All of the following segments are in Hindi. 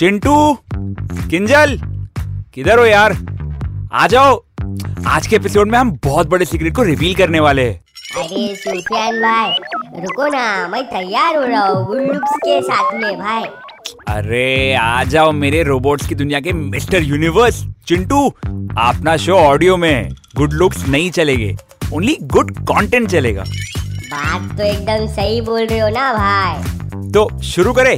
चिंटू किंजल किधर हो यार? आ जाओ। आज के एपिसोड में हम बहुत बड़े सीक्रेट को रिवील करने वाले हैं। अरे सुफियान भाई रुको ना मैं तैयार हो रहा हूँ के साथ में भाई। अरे आ जाओ मेरे रोबोट्स की दुनिया के मिस्टर यूनिवर्स चिंटू अपना शो ऑडियो में गुड लुक्स नहीं चलेंगे ओनली गुड कंटेंट चलेगा। बात तो एकदम सही बोल रहे हो ना भाई। तो शुरू करें।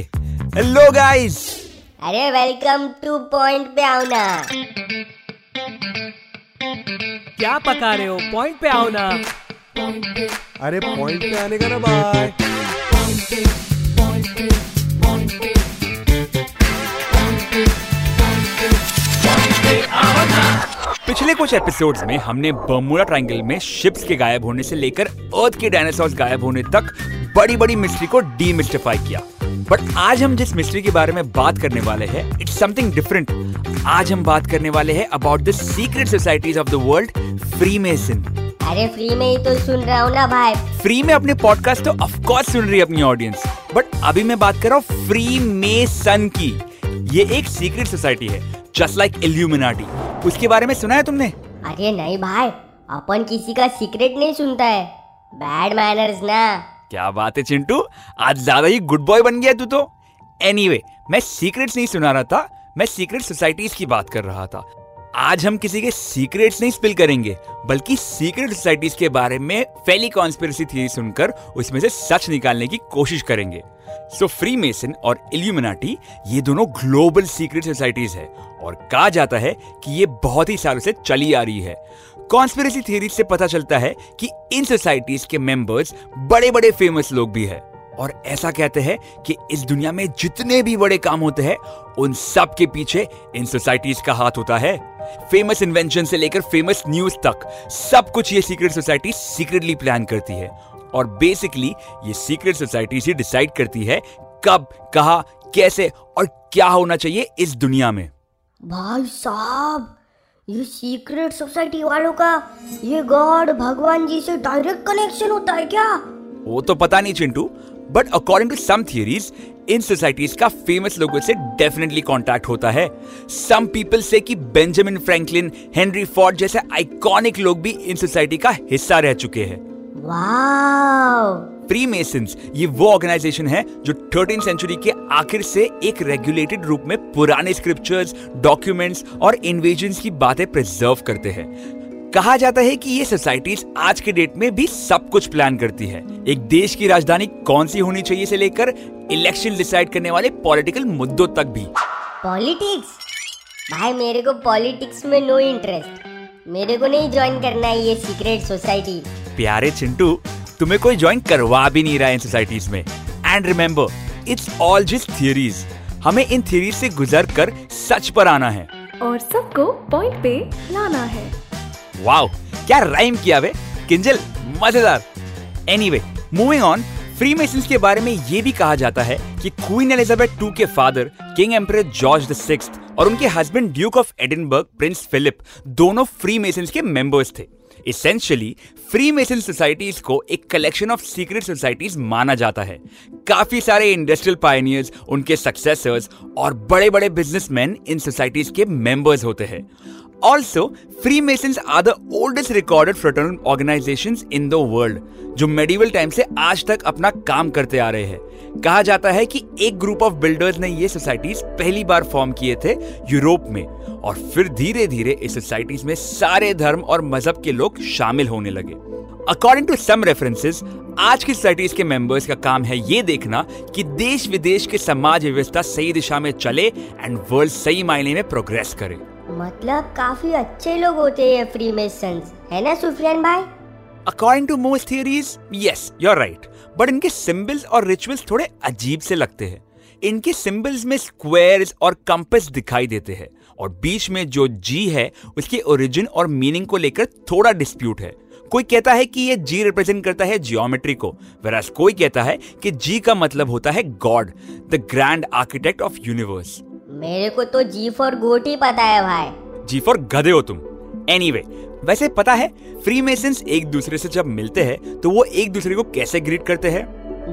हेलो गाइस अरे वेलकम टू पॉइंट पे आओ ना। क्या पका रहे हो? पॉइंट पे आओ ना। अरे पॉइंट पे आने का ना बाय पिछले कुछ एपिसोड्स में हमने बर्मुडा ट्रायंगल में शिप्स के गायब होने से लेकर अर्थ के डायनासोर्स गायब होने तक बड़ी बड़ी मिस्ट्री को डीमिस्टिफाई किया। बट आज हम जिस मिस्ट्री के बारे में बात करने वाले हैं इट्स समथिंग डिफरेंट आज हम बात करने वाले हैं about the secret societies of the world freemason अरे फ्री में ही तो सुन रहा हूँ ना भाई। फ्री में अपने पॉडकास्ट तो ऑफ़ कोर्स सुन रही है अपनी ऑडियंस बट अभी मैं बात कर रहा हूँ फ्री में सन की। ये एक सीक्रेट सोसाइटी है जस्ट लाइक इल्यूमिनाटी उसके बारे में सुना है तुमने? अरे नहीं भाई अपन किसी का सीक्रेट नहीं सुनता है। बैड मैनर्स ना। क्या बात है चिंटू? आज ज़्यादा ही गुड बॉय बन गया तू तो। एनीवे anyway, मैं सीक्रेट्स नहीं सुना रहा था मैं सीक्रेट सोसाइटीज की बात कर रहा था। आज हम किसी के सीक्रेट्स नहीं स्पिल करेंगे बल्कि सीक्रेट सोसाइटीज के बारे में फैली कॉन्स्पिरसी थी सुनकर उसमें से सच निकालने की कोशिश करेंगे। सो फ्री मेसन और इल्यूमिनाटी ये दोनों ग्लोबल सीक्रेट सोसाइटीज है और कहा जाता है कि ये बहुत ही सालों से चली आ रही है। कॉन्स्पिरसी थ्योरी से पता चलता है कि इन सोसाइटीज के मेंबर्स बड़े बड़े फ़ेमस लोग भी है। और ऐसा कहते हैं कि इस दुनिया में जितने भी बड़े काम होते हैं, उन सब के पीछे इन सोसाइटीज का हाथ होता है। फ़ेमस इन्वेंशन से लेकर फ़ेमस न्यूज़ तक, सब कुछ ये सीक्रेट सोसाइटी सीक्रेटली प्लान करती है। और बेसिकली ये सीक्रेट सोसाइटी ही डिसाइड करती है कब, कहा, कैसे और क्या होना चाहिए इस दुनिया में। भाई साहब ये सीक्रेट सोसाइटी वालों का ये गॉड भगवान जी से डायरेक्ट कनेक्शन होता है क्या? वो तो पता नहीं Chintu but according to some theories in societies का फ़ेमस लोगों से डेफिनेटली कांटेक्ट होता है। सम पीपल से कि बेंजामिन फ्रैंकलिन हेनरी फोर्ड जैसे आइकॉनिक लोग भी इन सोसाइटी का हिस्सा रह चुके हैं। वाओ फ्री मेसन्स ये वो ऑर्गेनाइजेशन है जो थर्टीन सेंचुरी के आखिर से एक रेगुलेटेड रूप में पुराने स्क्रिप्चर्स डॉक्यूमेंट्स और इन्वेजन की बातें प्रिजर्व करते हैं। कहा जाता है कि ये सोसाइटीज आज के डेट में भी सब कुछ प्लान करती है। एक देश की राजधानी कौन सी होनी चाहिए से लेकर इलेक्शन डिसाइड करने वाले पॉलिटिकल मुद्दों तक भी। पॉलिटिक्स भाई मेरे को पॉलिटिक्स में नो इंटरेस्ट मेरे को नहीं ज्वाइन करना है ये सीक्रेट सोसाइटी प्यारे चिंटू तुम्हें कोई ज्वाइन करवा भी नहीं रहा है इन सोसाइटीज में। And remember it's all just theories हमें इन थियरीज से गुजर कर सच पर आना है। और सबको पॉइंट पे लाना है। वाओ क्या राइम किया वे? किंजल मज़ेदार। एनीवे मूविंग ऑन फ्री के बारे में ये भी कहा जाता है कि क्वीन एलिजाबेथ टू के father king emperor George the six और उनके husband duke of Edinburgh prince Philip दोनों फ्री के मेंबर्स थे। इसेंशियली फ्री मेसन सोसाइटीज को एक कलेक्शन ऑफ़ सीक्रेट सोसाइटीज माना जाता है। काफ़ी सारे इंडस्ट्रियल पायनियर्स उनके सक्सेसर्स और बड़े बड़े बिजनेसमैन इन सोसाइटीज के मेंबर्स होते हैं। Also free mason are the oldest recorded fraternal organisation in the world जो मेडिवल टाइम से आज तक अपना काम करते आ रहे हैं। कहा जाता है कि एक ग्रुप ऑफ़ बिल्डर्स ने ये सोसाइटीज पहली बार फॉर्म किए थे यूरोप में, और फिर धीरे धीरे इस सोसाइटीज में सारे धर्म और मज़हब के लोग शामिल होने लगे। अकॉर्डिंग टू सम रेफरेंसेस आज की सोसाइटीज के मेंबर्स का काम है ये देखना कि देश विदेश के समाज व्यवस्था सही दिशा में चले एंड वर्ल्ड सही मायने में प्रोग्रेस करे। मतलब काफ़ी अच्छे लोग होते हैं फ्री है ना सुफियान भाई? According to most theories yes you right but इनके सिंबल्स और रिचुअल्स थोड़े अजीब से लगते हैं। इनके सिंबल्स में स्क्वायर्स और कंपस दिखाई देते हैं। और बीच में जो जी है, उसके ओरिजिन और मीनिंग को लेकर थोड़ा डिस्प्यूट है। कोई कहता है कि ये जी रिप्रेजेंट करता है जियोमेट्री को वेराज कोई कहता है कि जी का मतलब होता है God the grand architect of universe मेरे को तो जी फॉर गोट ही पता है भाई। जी फॉर गधे हो तुम। एनीवे anyway, वैसे पता है फ्री एक दूसरे से जब मिलते हैं तो वो एक दूसरे को कैसे ग्रीट करते हैं?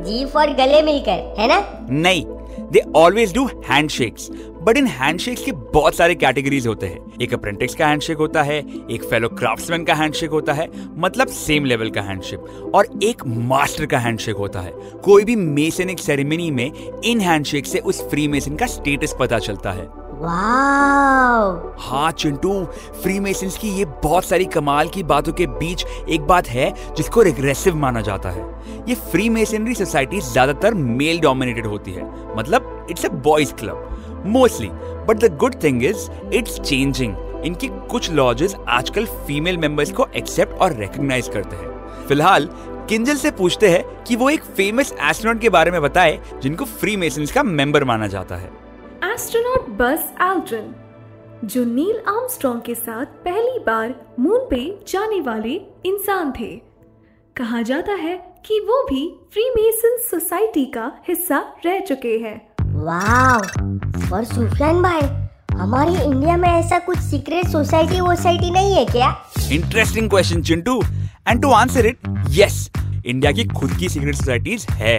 जी फॉर गले मिलकर है ना? नहीं they always do handshakes but in handshakes के बहुत सारे कैटेगरीज होते हैं। एक अप्रेंटिस का हैंडशेक होता है, एक फेलो क्राफ्ट्समैन का हैंडशेक होता है मतलब सेम लेवल का हैंडशेक और एक मास्टर का हैंडशेक होता है। कोई भी मेसनिक सेरेमनी में इन हैंडशेक से उस फ्री मेसन का स्टेटस पता चलता है। वाओ हाँ चिंटू फ्री मेसन्स की ये बहुत सारी कमाल की बातों के बीच एक बात है जिसको रिग्रेसिव माना जाता है। ये फ्री मेसनरी सोसाइटी ज़्यादातर मेल डोमिनेटेड होती है। मतलब it's a boys club mostly but the good thing is it's changing इनके कुछ लॉजेस आजकल फीमेल मेंबर्स को एक्सेप्ट और रिकॉग्नाइज करते हैं। फ़िलहाल किंजल से पूछते हैं कि वो एक फ़ेमस एस्ट्रोनॉट के बारे में बताए जिनको फ्री मेसन्स का मेंबर माना जाता है। एस्ट्रोनॉट बस एल्ड्रिन जो नील आर्मस्ट्रॉन्ग के साथ पहली बार मून पे जाने वाले इंसान थे। कहा जाता है कि वो भी फ्रीमेसन सोसाइटी का हिस्सा रह चुके हैं। वाओ पर सुफियान भाई हमारे इंडिया में ऐसा कुछ सीक्रेट सोसाइटी वोसाइटी नहीं है क्या? Interesting question Chintu and to answer it yes India की खुद की सीक्रेट सोसाइटीज है।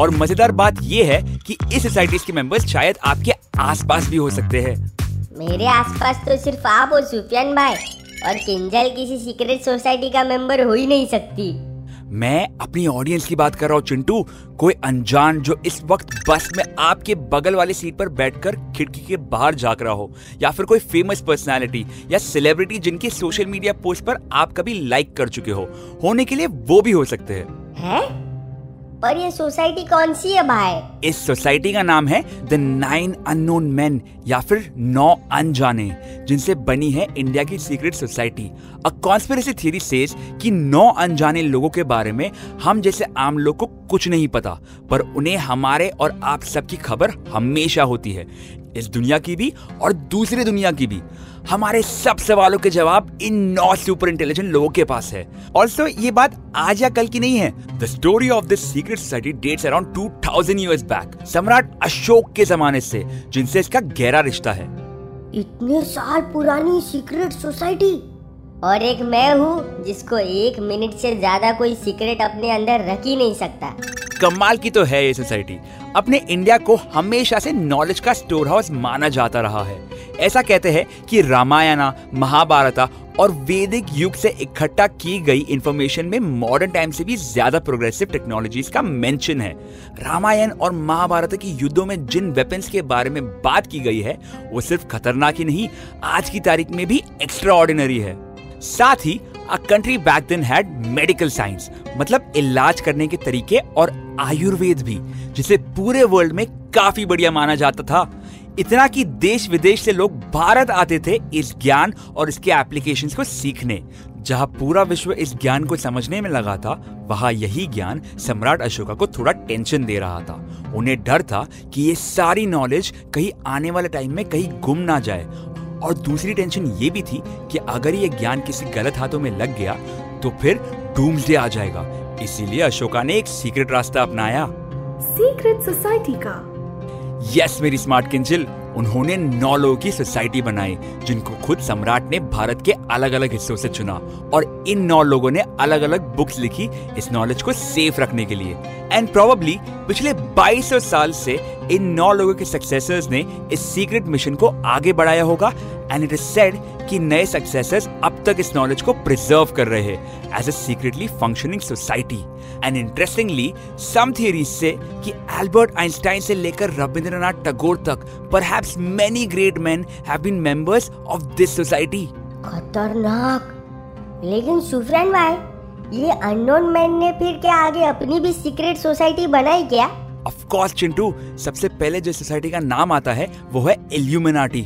और मज़ेदार बात यह है कि इस सोसाइटीज के मेंबर्स शायद आपके आसपास भी हो सकते हैं। मेरे आसपास तो सिर्फ़ आप और सुफियान भाई। और किंजल किसी सीक्रेट सोसाइटी का मेंबर हो ही नहीं सकती। मैं अपनी ऑडियंस की बात कर रहा हूँ, चिंटू। कोई अनजान जो इस वक्त बस में आपके बगल वाली सीट पर बैठकर खिड़की के बाहर झाँक रहा हो, या फिर कोई फ़ेमस पर्सनालिटी या सेलिब्रिटी जिनके सोशल मीडिया पोस्ट पर आप कभी लाइक कर चुके हो, होने के लिए वो भी हो सकते हैं। है? पर ये सोसाइटी कौन सी है भाई इस सोसाइटी का नाम है द नाइन अननोन मैन, या फिर नौ अनजाने, जिनसे बनी है इंडिया की secret society. A conspiracy theory says कि नौ अनजाने लोगों के बारे में हम जैसे आम लोग को कुछ नहीं पता, पर उन्हें हमारे और आप सबकी खबर हमेशा होती है। इस दुनिया की भी और दूसरी दुनिया की भी। हमारे सब सवालों के जवाब इन नौ सुपर इंटेलिजेंट लोगों के पास है। ऑल्सो ये बात आज या कल की नहीं है। The story of this secret society dates around 2000 years back सम्राट अशोक के जमाने से, जिनसे इसका गहरा रिश्ता है। इतने साल पुरानी सीक्रेट सोसाइटी और एक मैं हूँ, जिसको एक मिनट से ज़्यादा कोई सीक्रेट अपने अंदर रख ही नहीं सकता। कमाल की तो है ये सोसाइटी। अपने इंडिया को हमेशा से नॉलेज का स्टोर हाउस माना जाता रहा है। ऐसा कहते हैं कि रामायणा, महाभारता और वैदिक युग से इकट्ठा की गई इंफॉर्मेशन में मॉडर्न टाइम से भी ज़्यादा प्रोग्रेसिव टेक्नोलॉजीज़ का मेंशन है। रामायण और महाभारत की युद्धों में जिन वेपन्स के बारे में बात की गई है, वो सिर्फ़ खतरनाक ही नहीं, आज की तारीख में भी एक्स्ट्रा है। साथ ही a country back then had medical science मतलब इलाज करने के तरीके और आयुर्वेद भी, जिसे पूरे वर्ल्ड में काफ़ी बढ़िया माना जाता था। इतना कि देश विदेश से लोग भारत आते थे इस ज्ञान और इसके एप्लीकेशंस को सीखने। जहाँ पूरा विश्व इस ज्ञान को समझने में लगा था, वहाँ यही ज्ञान सम्राट अशोका को थोड़ा टेंशन दे रहा था। उन्हें डर था कि ये सारी नॉलेज कहीं आने वाले टाइम में कहीं गुम ना जाए और दूसरी टेंशन ये भी थी कि अगर ये ज्ञान किसी गलत हाथों में लग गया तो फिर डूम्सडे आ जाएगा। इसीलिए अशोका ने एक सीक्रेट रास्ता अपनाया। सीक्रेट सोसाइटी का। यस मेरी स्मार्ट किंजल उन्होंने नौ लोगों की सोसाइटी बनाई, जिनको खुद सम्राट ने भारत के अलग अलग हिस्सों से चुना। और इन नौ लोगों ने अलग अलग बुक्स लिखी इस नॉलेज को सेफ़ रखने के लिए। एंड प्रोबेबली पिछले 2200 साल से इन नौ लोगों के सक्सेसर्स ने इस सीक्रेट मिशन को आगे बढ़ाया होगा। एंड इट इज़ सेड कि नए सक्सेसर्स अब तक इस नॉलेज को प्रिजर्व कर रहे हैं as a secretly functioning society and interestingly some theories से कि एल्बर्ट आइंस्टाइन से लेकर रविंद्रनाथ टैगोर तक perhaps many great man have been members of this society खतरनाक। लेकिन सुफरन भाई ये अननोन मैन ने फिर क्या आगे अपनी भी सीक्रेट सोसाइटी बनाई क्या? ऑफ़ कोर्स चिंटू सबसे पहले जो सोसाइटी का नाम आता है वो है इल्यूमिनाटी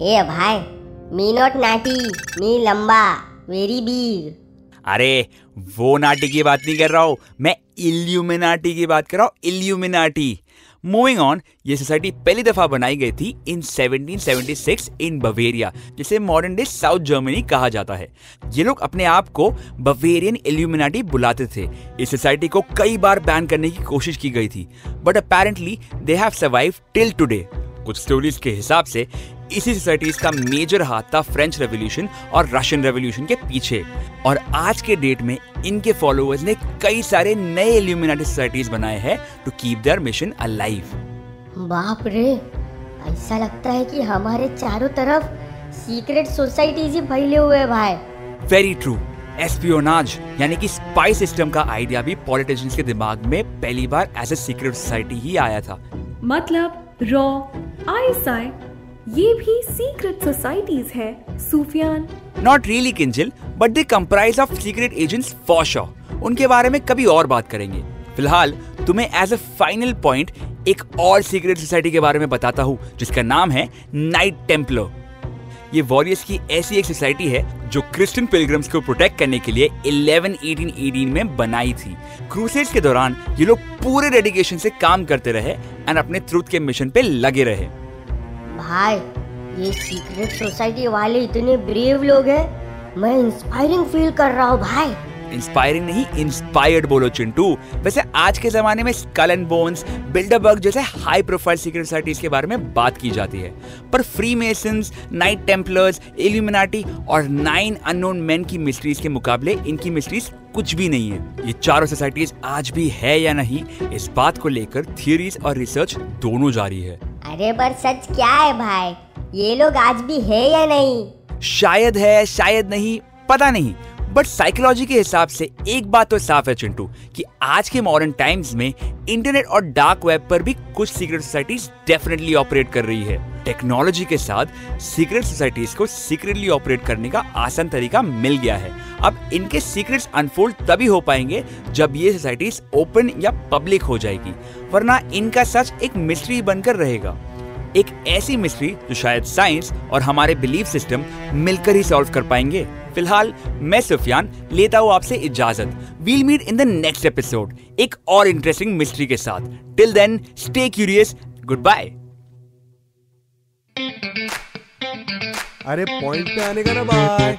ए भाई मी नॉट नाटी मी लंबा वेरी बिग अरे वो नाटी की बात नहीं कर रहा हूँ, मैं इल्यूमिनाटी की बात कर रहा हूँ इल्यूमिनाटी मूविंग ऑन ये सोसाइटी पहली दफ़ा बनाई गई थी इन 1776 इन बवेरिया जिसे मॉडर्न डे साउथ जर्मनी कहा जाता है। ये लोग अपने आप को बवेरियन इल्यूमिनाटी बुलाते थे। इस सोसाइटी को कई बार बैन करने की कोशिश की गई थी। But apparently they have survive till today कुछ स्टोरीज के हिसाब से इसी सोसाइटीज का मेजर हाथ था फ्रेंच रेवोल्यूशन और रशियन रेवोल्यूशन के पीछे। और आज के डेट में इनके फॉलोअर्स ने कई सारे नए इल्यूमिनाटी सोसाइटीज बनाए हैं to keep their mission alive बाप रे ऐसा लगता है कि हमारे चारों तरफ़ सीक्रेट सोसाइटीज ही फैले हुए हैं भाई। वेरी ट्रू एस्पियोनाज यानी कि स्पाई सिस्टम का आइडिया भी पॉलिटिशियंस के दिमाग में पहली बार एज ए सीक्रेट सोसाइटी ही आया था। मतलब रॉ आईएसआई ये भी सीक्रेट सोसाइटीज है Sufiyan not really Kinjal but they comprise of secret agents for sure उनके बारे में कभी और बात करेंगे। फ़िलहाल, तुम्हें एज अ फाइनल पॉइंट एक और सीक्रेट सोसाइटी के बारे में बताता हूँ, जिसका नाम है नाइट टेम्पलर ये वॉरियर्स की ऐसी एक सोसाइटी है, जो क्रिश्चियन पिलग्रम्स को प्रोटेक्ट करने के लिए 1118 में बनाई थी। क्रूसेड्स के दौरान ये लोग पूरे डेडिकेशन से काम करते रहे एंड अपने ट्रूथ के मिशन पे लगे रहे। भाई, ये सीक्रेट सोसाइटी वाले इतने ब्रेव लोग हैं, मैं इंस्पायरिंग फील कर रहा हूँ भाई। इंस्पायरिंग नहीं इंस्पायर्ड बोलो चिंटू। वैसे आज के जमाने में स्कल एंड बोन्स बिल्डरबर्ग जैसे हाई प्रोफ़ाइल सीक्रेट सोसाइटीज के बारे में बात की जाती है। पर free masons knight templars Illuminati और नाइन अननोन मैन की मिस्ट्रीज के मुकाबले इनकी मिस्ट्रीज कुछ भी नहीं है। ये चारों सोसाइटीज आज भी है या नहीं, इस बात को लेकर थियरीज और रिसर्च दोनों जारी है। अरे, पर सच क्या है भाई? ये लोग आज भी है या नहीं? शायद है, शायद नहीं, पता नहीं। बट साइकोलॉजी के हिसाब से एक बात तो साफ़ है चिंटू, कि आज के मॉडर्न टाइम्स में इंटरनेट और डार्क वेब पर भी कुछ सीक्रेट सोसाइटीज डेफिनेटली ऑपरेट कर रही है। टेक्नोलॉजी के साथ सीक्रेट सोसाइटीज को सीक्रेटली ऑपरेट करने का आसान तरीका मिल गया है। अब इनके सीक्रेट्स अनफोल्ड तभी हो पाएँगे जब ये सोसाइटीज ओपन या पब्लिक हो जाएगी, वरना इनका सच एक मिस्ट्री बनकर रहेगा। एक ऐसी मिस्ट्री जो शायद साइंस और हमारे बिलीफ सिस्टम मिलकर ही सॉल्व कर पाएँगे। फ़िलहाल, मैं सुफियान, लेता हूँ आपसे इजाज़त। We'll meet in the next episode एक और इंटरेस्टिंग मिस्ट्री के साथ। Till then stay curious good bye अरे पॉइंट पे आने का ना bye